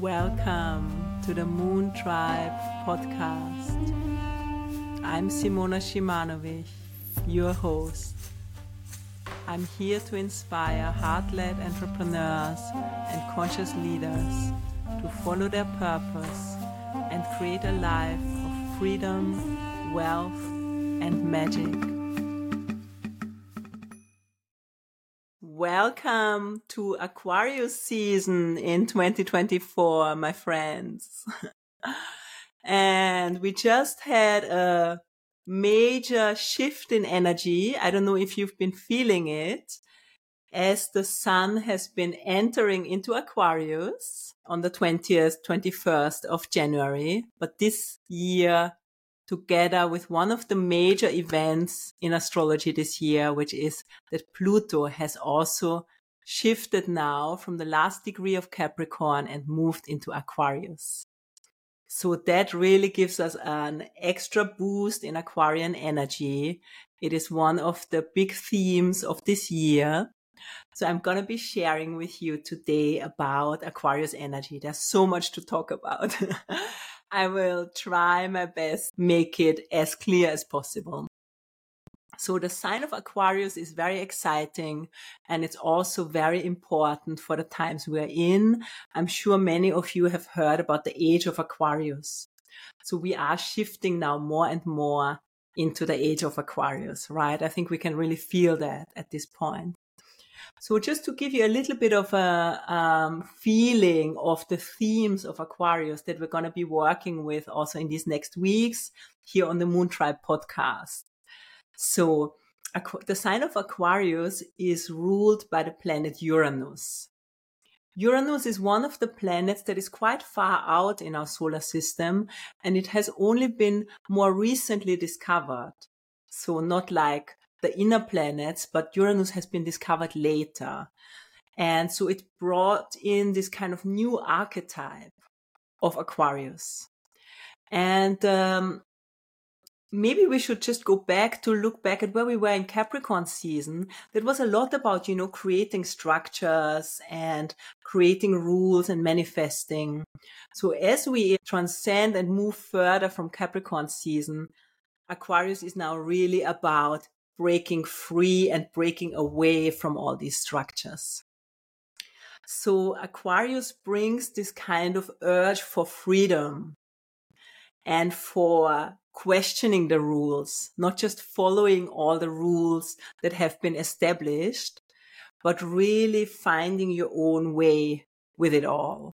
Welcome to the Moon Tribe podcast. I'm Simona Shimanovic, your host. I'm here to inspire heart led entrepreneurs and conscious leaders to follow their purpose and create a life of freedom, wealth, and magic. Welcome to Aquarius season in 2024, my friends. and we just had a major shift in energy. I don't know if you've been feeling it as the sun has been entering into Aquarius on the 20th, 21st of January. But this year together with one of the major events in astrology this year, which is that Pluto has also shifted now from the last degree of Capricorn and moved into Aquarius. So that really gives us an extra boost in Aquarian energy. It is one of the big themes of this year. So I'm going to be sharing with you today about Aquarius energy. There's so much to talk about. I will try my best make it as clear as possible. So the sign of Aquarius is very exciting and it's also very important for the times we are in. I'm sure many of you have heard about the age of Aquarius. So we are shifting now more and more into the age of Aquarius, right? I think we can really feel that at this point. So just to give you a little bit of a um, feeling of the themes of Aquarius that we're going to be working with also in these next weeks here on the Moon Tribe podcast. So the sign of Aquarius is ruled by the planet Uranus. Uranus is one of the planets that is quite far out in our solar system and it has only been more recently discovered. So not like the inner planets, but Uranus has been discovered later. And so it brought in this kind of new archetype of Aquarius. And um, maybe we should just go back to look back at where we were in Capricorn season. That was a lot about, you know, creating structures and creating rules and manifesting. So as we transcend and move further from Capricorn season, Aquarius is now really about breaking free and breaking away from all these structures. So Aquarius brings this kind of urge for freedom and for questioning the rules, not just following all the rules that have been established, but really finding your own way with it all.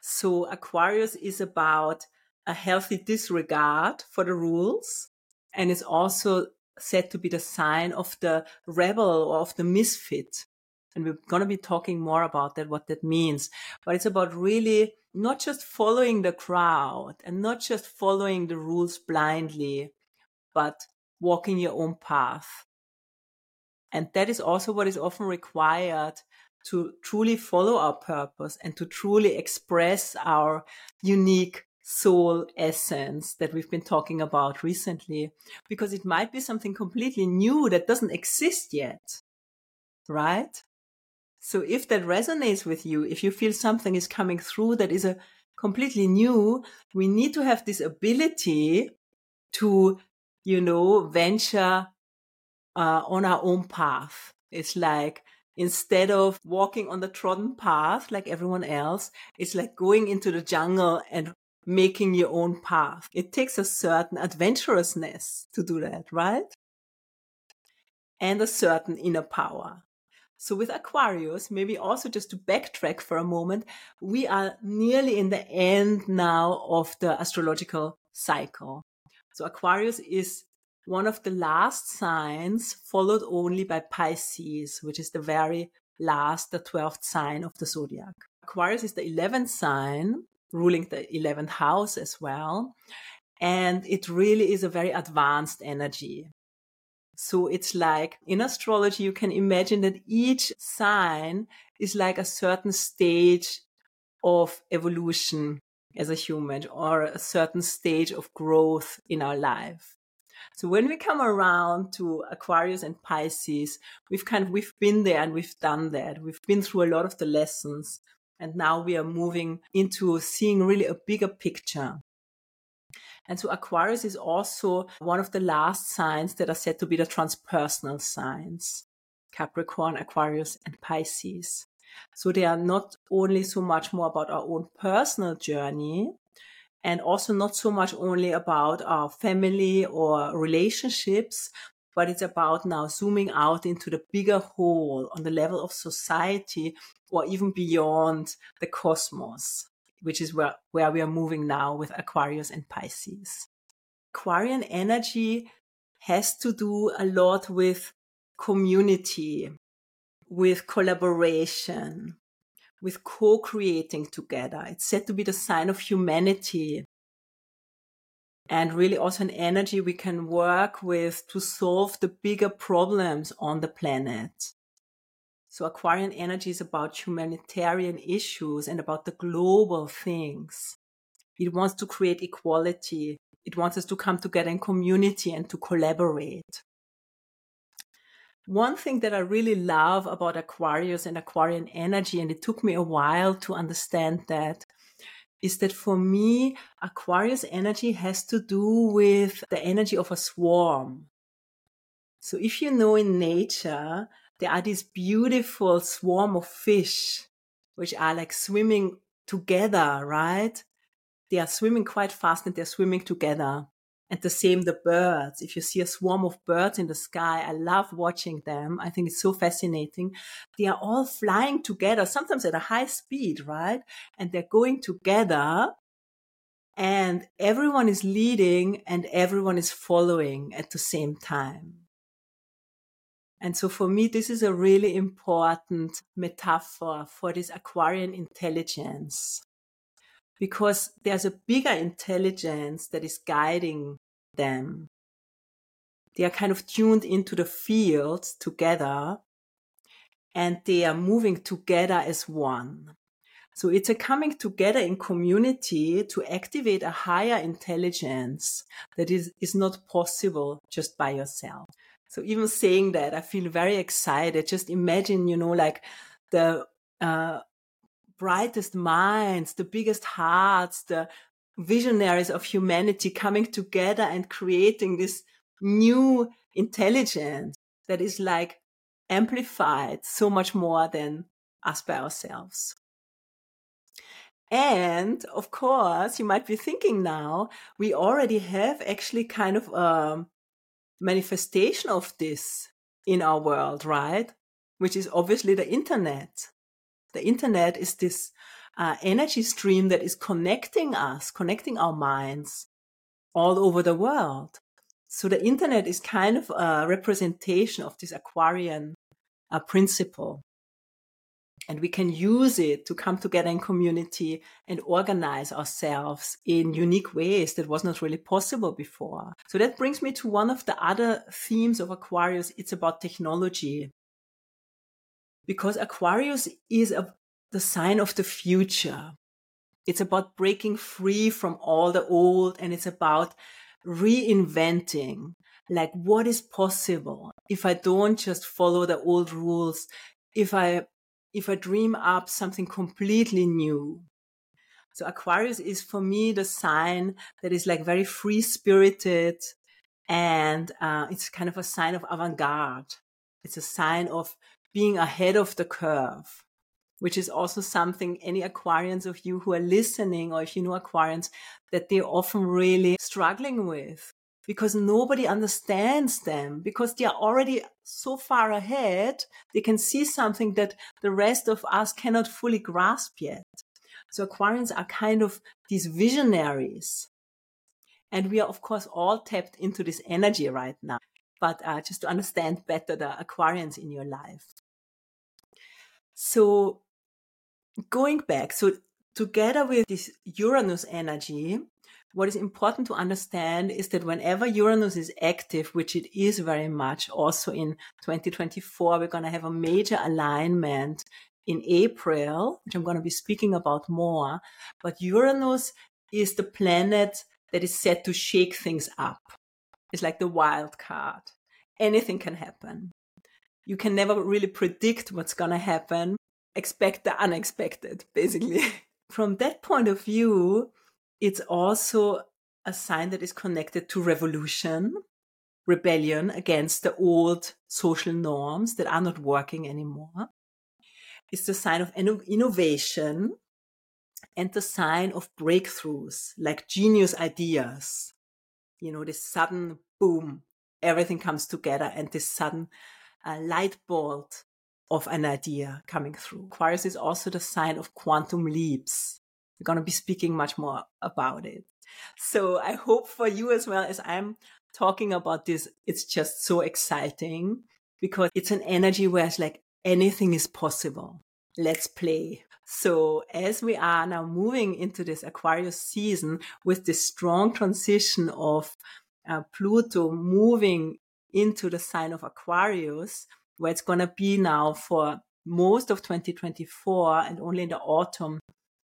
So Aquarius is about a healthy disregard for the rules. And it's also said to be the sign of the rebel or of the misfit. And we're going to be talking more about that, what that means. But it's about really not just following the crowd and not just following the rules blindly, but walking your own path. And that is also what is often required to truly follow our purpose and to truly express our unique soul essence that we've been talking about recently, because it might be something completely new that doesn't exist yet. Right? So if that resonates with you, if you feel something is coming through that is a completely new, we need to have this ability to, you know, venture uh, on our own path. It's like instead of walking on the trodden path like everyone else, it's like going into the jungle and making your own path. It takes a certain adventurousness to do that, right? And a certain inner power. So with Aquarius, maybe also just to backtrack for a moment, we are nearly in the end now of the astrological cycle. So Aquarius is one of the last signs followed only by Pisces, which is the very last, the 12th sign of the zodiac. Aquarius is the 11th sign ruling the 11th house as well. And it really is a very advanced energy. So it's like in astrology, you can imagine that each sign is like a certain stage of evolution as a human or a certain stage of growth in our life. So when we come around to Aquarius and Pisces, we've kind of, we've been there and we've done that. We've been through a lot of the lessons And now we are moving into seeing really a bigger picture. And so Aquarius is also one of the last signs that are said to be the transpersonal signs. Capricorn, Aquarius, and Pisces. So they are not only so much more about our own personal journey and also not so much only about our family or relationships, but it's about now zooming out into the bigger whole on the level of society or even beyond the cosmos, which is where, where we are moving now with Aquarius and Pisces. Aquarian energy has to do a lot with community, with collaboration, with co-creating together. It's said to be the sign of humanity and really also an energy we can work with to solve the bigger problems on the planet. So Aquarian energy is about humanitarian issues and about the global things. It wants to create equality. It wants us to come together in community and to collaborate. One thing that I really love about Aquarius and Aquarian energy, and it took me a while to understand that, is that for me, Aquarius energy has to do with the energy of a swarm. So if you know in nature, there are these beautiful swarm of fish, which are like swimming together, right? They are swimming quite fast and they're swimming together. And the same the birds. If you see a swarm of birds in the sky, I love watching them. I think it's so fascinating. They are all flying together, sometimes at a high speed, right? And they're going together and everyone is leading and everyone is following at the same time. And so for me, this is a really important metaphor for this Aquarian intelligence because there's a bigger intelligence that is guiding them. They are kind of tuned into the field together and they are moving together as one. So it's a coming together in community to activate a higher intelligence that is, is not possible just by yourself. So even saying that, I feel very excited. Just imagine, you know, like the uh, brightest minds, the biggest hearts, the visionaries of humanity coming together and creating this new intelligence that is like amplified so much more than us by ourselves. And of course, you might be thinking now, we already have actually kind of a manifestation of this in our world, right? Which is obviously the internet. The internet is this uh, energy stream that is connecting us, connecting our minds all over the world. So the internet is kind of a representation of this Aquarian uh, principle. And we can use it to come together in community and organize ourselves in unique ways that was not really possible before. So that brings me to one of the other themes of Aquarius. It's about technology because Aquarius is a, the sign of the future. It's about breaking free from all the old and it's about reinventing like what is possible if I don't just follow the old rules, if I, if I dream up something completely new. So Aquarius is for me the sign that is like very free spirited and uh, it's kind of a sign of avant-garde. It's a sign of being ahead of the curve, which is also something any Aquarians of you who are listening, or if you know Aquarians, that they're often really struggling with because nobody understands them because they are already so far ahead. They can see something that the rest of us cannot fully grasp yet. So Aquarians are kind of these visionaries. And we are, of course, all tapped into this energy right now. But uh, just to understand better the Aquarians in your life. So going back, so together with this Uranus energy, what is important to understand is that whenever Uranus is active, which it is very much also in 2024, we're going to have a major alignment in April, which I'm going to be speaking about more. But Uranus is the planet that is set to shake things up. It's like the wild card. Anything can happen you can never really predict what's going to happen. expect the unexpected, basically. From that point of view, it's also a sign that is connected to revolution, rebellion against the old social norms that are not working anymore. It's the sign of innovation and the sign of breakthroughs, like genius ideas. You know, this sudden boom, everything comes together and this sudden uh, light bolt of an idea coming through. Aquarius is also the sign of quantum leaps. We're going to be speaking much more about it. So I hope for you as well as I'm talking about this, it's just so exciting because it's an energy where it's like anything is possible. Let's play. So as we are now moving into this Aquarius season with this strong transition of uh, Pluto moving into the sign of Aquarius, where it's going to be now for most of 2024 and only in the autumn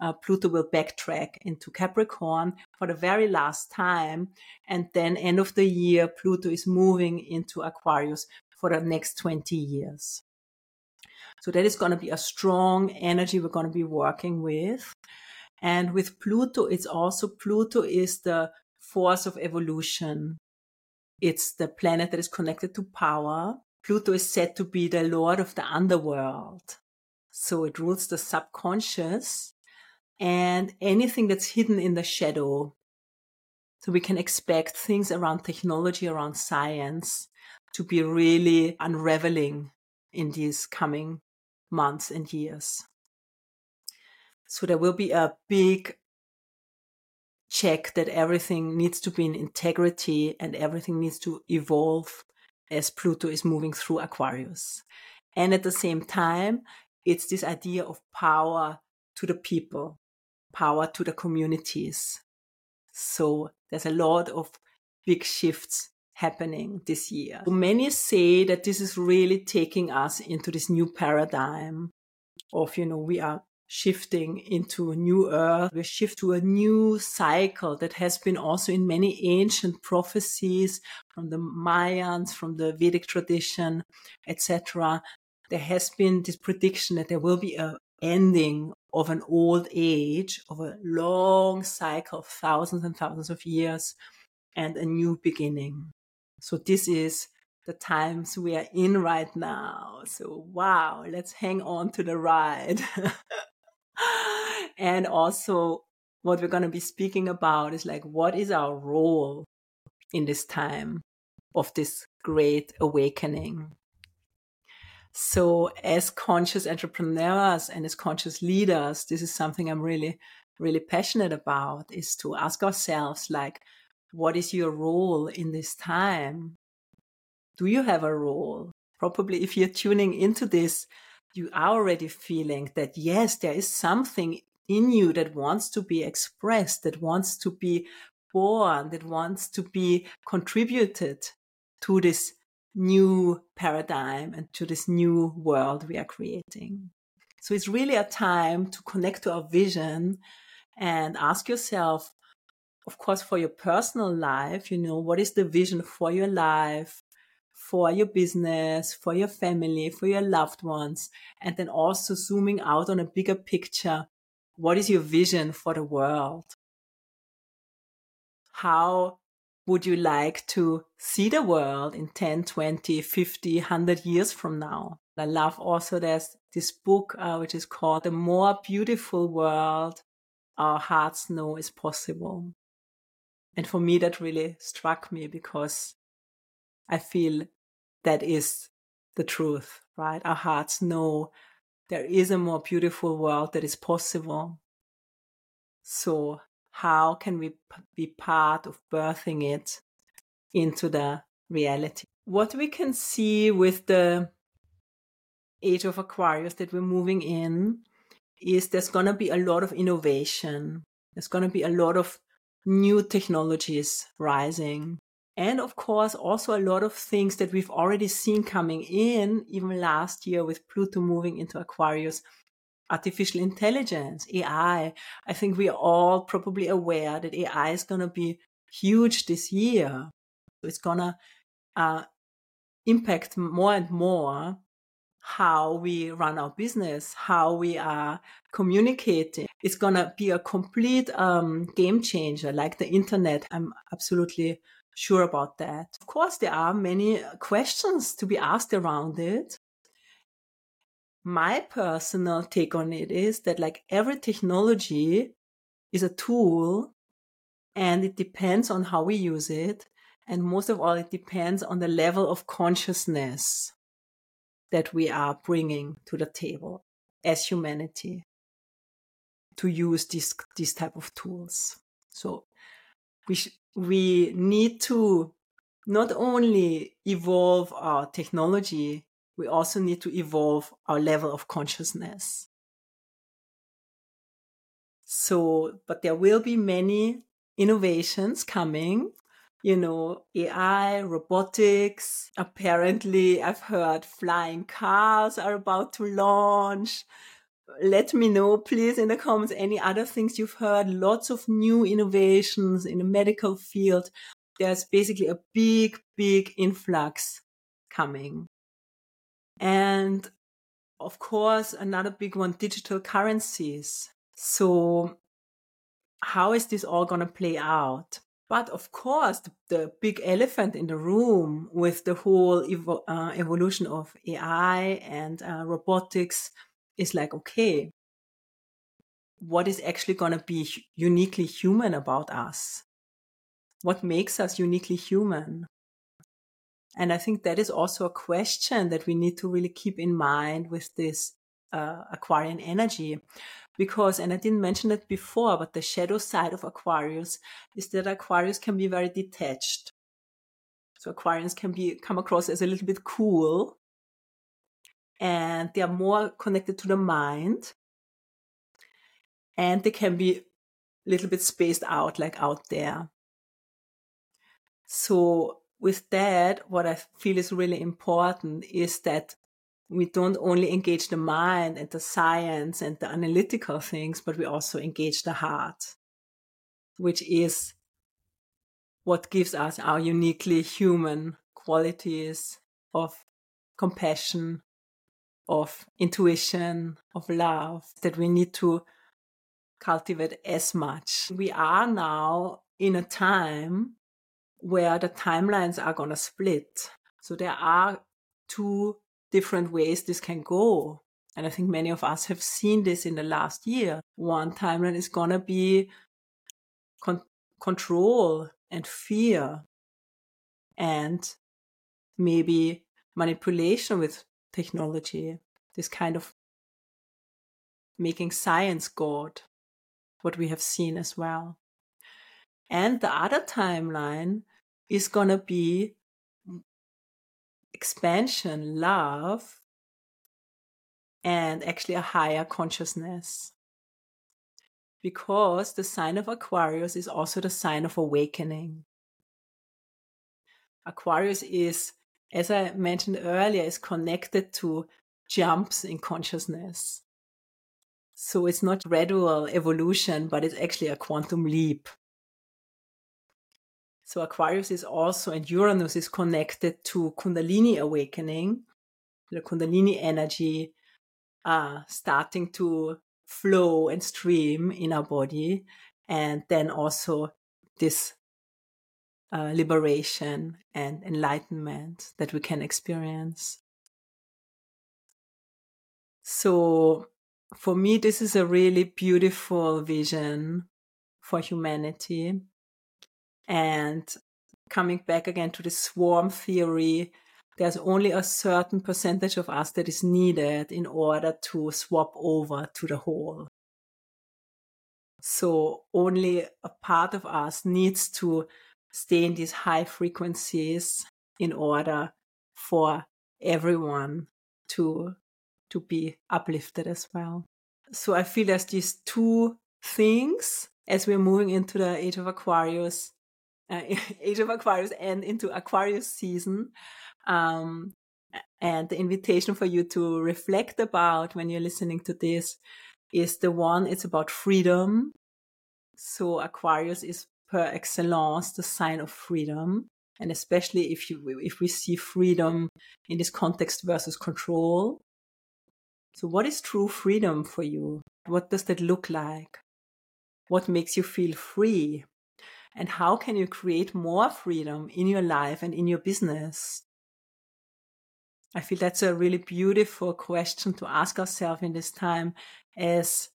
uh, Pluto will backtrack into Capricorn for the very last time. And then end of the year, Pluto is moving into Aquarius for the next 20 years. So that is going to be a strong energy we're going to be working with. And with Pluto, it's also Pluto is the force of evolution. It's the planet that is connected to power. Pluto is said to be the lord of the underworld. So it rules the subconscious and anything that's hidden in the shadow. So we can expect things around technology, around science to be really unraveling in these coming months and years. So there will be a big check that everything needs to be in integrity and everything needs to evolve as Pluto is moving through Aquarius. And at the same time, it's this idea of power to the people power to the communities. So there's a lot of big shifts happening this year. Many say that this is really taking us into this new paradigm of, you know, we are shifting into a new earth. We shift to a new cycle that has been also in many ancient prophecies from the Mayans, from the Vedic tradition, etc. There has been this prediction that there will be a ending of an old age, of a long cycle of thousands and thousands of years, and a new beginning. So this is the times we are in right now. So wow, let's hang on to the ride. and also what we're going to be speaking about is like what is our role in this time of this great awakening so as conscious entrepreneurs and as conscious leaders, this is something I'm really, really passionate about is to ask ourselves like, what is your role in this time? Do you have a role? Probably if you're tuning into this, you are already feeling that yes, there is something in you that wants to be expressed, that wants to be born, that wants to be contributed to this new paradigm and to this new world we are creating. So it's really a time to connect to our vision and ask yourself, of course, for your personal life, you know, what is the vision for your life, for your business, for your family, for your loved ones? And then also zooming out on a bigger picture. What is your vision for the world? How would you like to see the world in 10, 20, 50, 100 years from now? I love also there's this book, uh, which is called The More Beautiful World Our Hearts Know is Possible. And for me, that really struck me because I feel that is the truth, right? Our hearts know there is a more beautiful world that is possible. So how can we be part of birthing it into the reality? What we can see with the age of Aquarius that we're moving in is there's going to be a lot of innovation. There's going to be a lot of new technologies rising. And of course, also a lot of things that we've already seen coming in, even last year with Pluto moving into Aquarius, artificial intelligence, AI. I think we are all probably aware that AI is going to be huge this year. It's going to uh, impact more and more how we run our business, how we are communicating. It's going to be a complete um, game changer like the internet. I'm absolutely sure about that. Of course, there are many uh, questions to be asked around it. My personal take on it is that like every technology is a tool and it depends on how we use it. And most of all, it depends on the level of consciousness that we are bringing to the table as humanity to use these these type of tools. So we sh- we need to not only evolve our technology, we also need to evolve our level of consciousness. So, but there will be many innovations coming you know, AI, robotics. Apparently, I've heard flying cars are about to launch. Let me know, please, in the comments, any other things you've heard. Lots of new innovations in the medical field. There's basically a big, big influx coming. And of course, another big one, digital currencies. So how is this all going to play out? But of course, the, the, big elephant in the room with the whole evo- uh, evolution of AI and uh, robotics is like, okay, what is actually going to be uniquely human about us? What makes us uniquely human? And I think that is also a question that we need to really keep in mind with this uh, Aquarian energy because, and I didn't mention it before, but the shadow side of Aquarius is that Aquarius can be very detached. So Aquarians can be come across as a little bit cool, and they are more connected to the mind, and they can be a little bit spaced out, like out there. So with that, what I feel is really important is that we don't only engage the mind and the science and the analytical things, but we also engage the heart, which is what gives us our uniquely human qualities of compassion, of intuition, of love that we need to cultivate as much. We are now in a time where the timelines are going to split. So there are two different ways this can go. And I think many of us have seen this in the last year. One timeline is going to be con- control and fear and maybe manipulation with technology, this kind of making science God, what we have seen as well. And the other timeline is going to be expansion, love, and actually a higher consciousness. Because the sign of Aquarius is also the sign of awakening. Aquarius is, as I mentioned earlier, is connected to jumps in consciousness. So it's not gradual evolution, but it's actually a quantum leap. So Aquarius is also, and Uranus is connected to Kundalini awakening, the Kundalini energy uh, starting to flow and stream in our body, and then also this uh, liberation and enlightenment that we can experience. So, for me, this is a really beautiful vision for humanity and coming back again to the swarm theory, there's only a certain percentage of us that is needed in order to swap over to the whole. So only a part of us needs to stay in these high frequencies in order for everyone to to be uplifted as well. So I feel there's these two things as we're moving into the age of Aquarius uh, Age of Aquarius and into Aquarius season. Um, and the invitation for you to reflect about when you're listening to this is the one, it's about freedom. So Aquarius is per excellence the sign of freedom. And especially if you, if we see freedom in this context versus control, So, what is true freedom for you? What does that look like? What makes you feel free? And how can you create more freedom in your life and in your business? I feel that's a really beautiful question to ask ourselves in this time as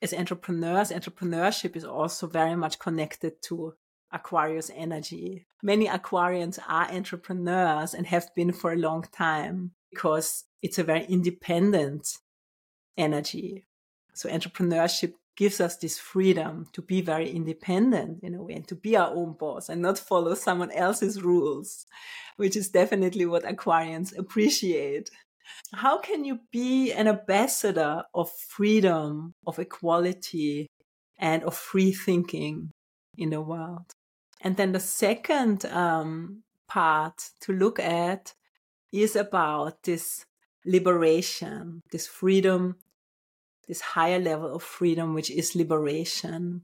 as entrepreneurs. Entrepreneurship is also very much connected to Aquarius energy. Many Aquarians are entrepreneurs and have been for a long time because it's a very independent energy. So entrepreneurship gives us this freedom to be very independent in a way and to be our own boss and not follow someone else's rules, which is definitely what Aquarians appreciate. How can you be an ambassador of freedom, of equality, and of free thinking in the world? And then the second um, part to look at is about this liberation, this freedom, this higher level of freedom, which is liberation.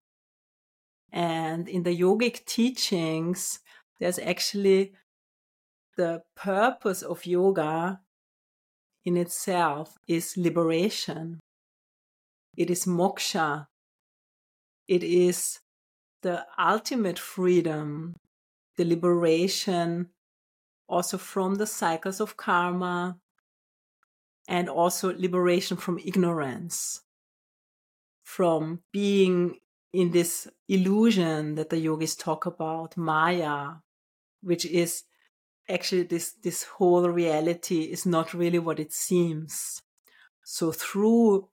And in the yogic teachings, there's actually the purpose of yoga in itself is liberation. It is moksha. It is the ultimate freedom, the liberation also from the cycles of karma and also liberation from ignorance, from being in this illusion that the yogis talk about, Maya, which is actually this, this whole reality is not really what it seems. So through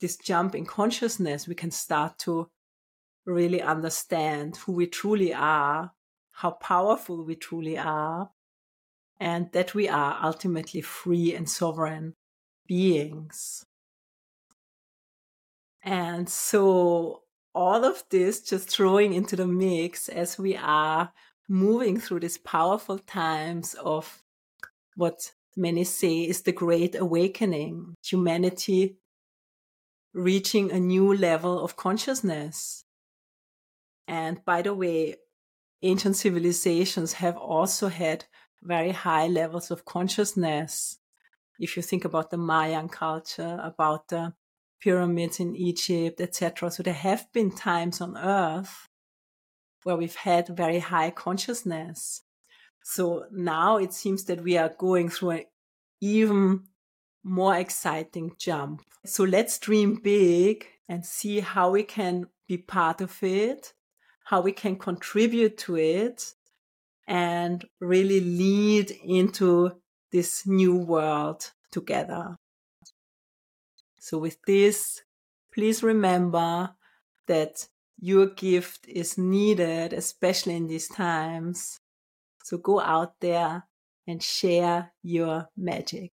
this jump in consciousness, we can start to really understand who we truly are, how powerful we truly are, and that we are ultimately free and sovereign beings. And so all of this just throwing into the mix as we are moving through these powerful times of what many say is the great awakening, humanity reaching a new level of consciousness. And by the way, ancient civilizations have also had very high levels of consciousness if you think about the Mayan culture, about the pyramids in Egypt, etc. So there have been times on earth where we've had very high consciousness. So now it seems that we are going through an even more exciting jump. So let's dream big and see how we can be part of it, how we can contribute to it, and really lead into this new world together. So with this, please remember that your gift is needed, especially in these times. So go out there and share your magic.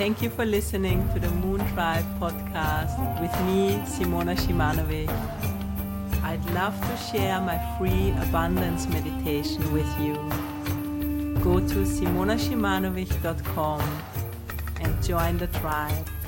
Thank you for listening to the Moon Tribe podcast with me, Simona Shimanovic. I'd love to share my free abundance meditation with you go to simonashimanovic.com and join the tribe.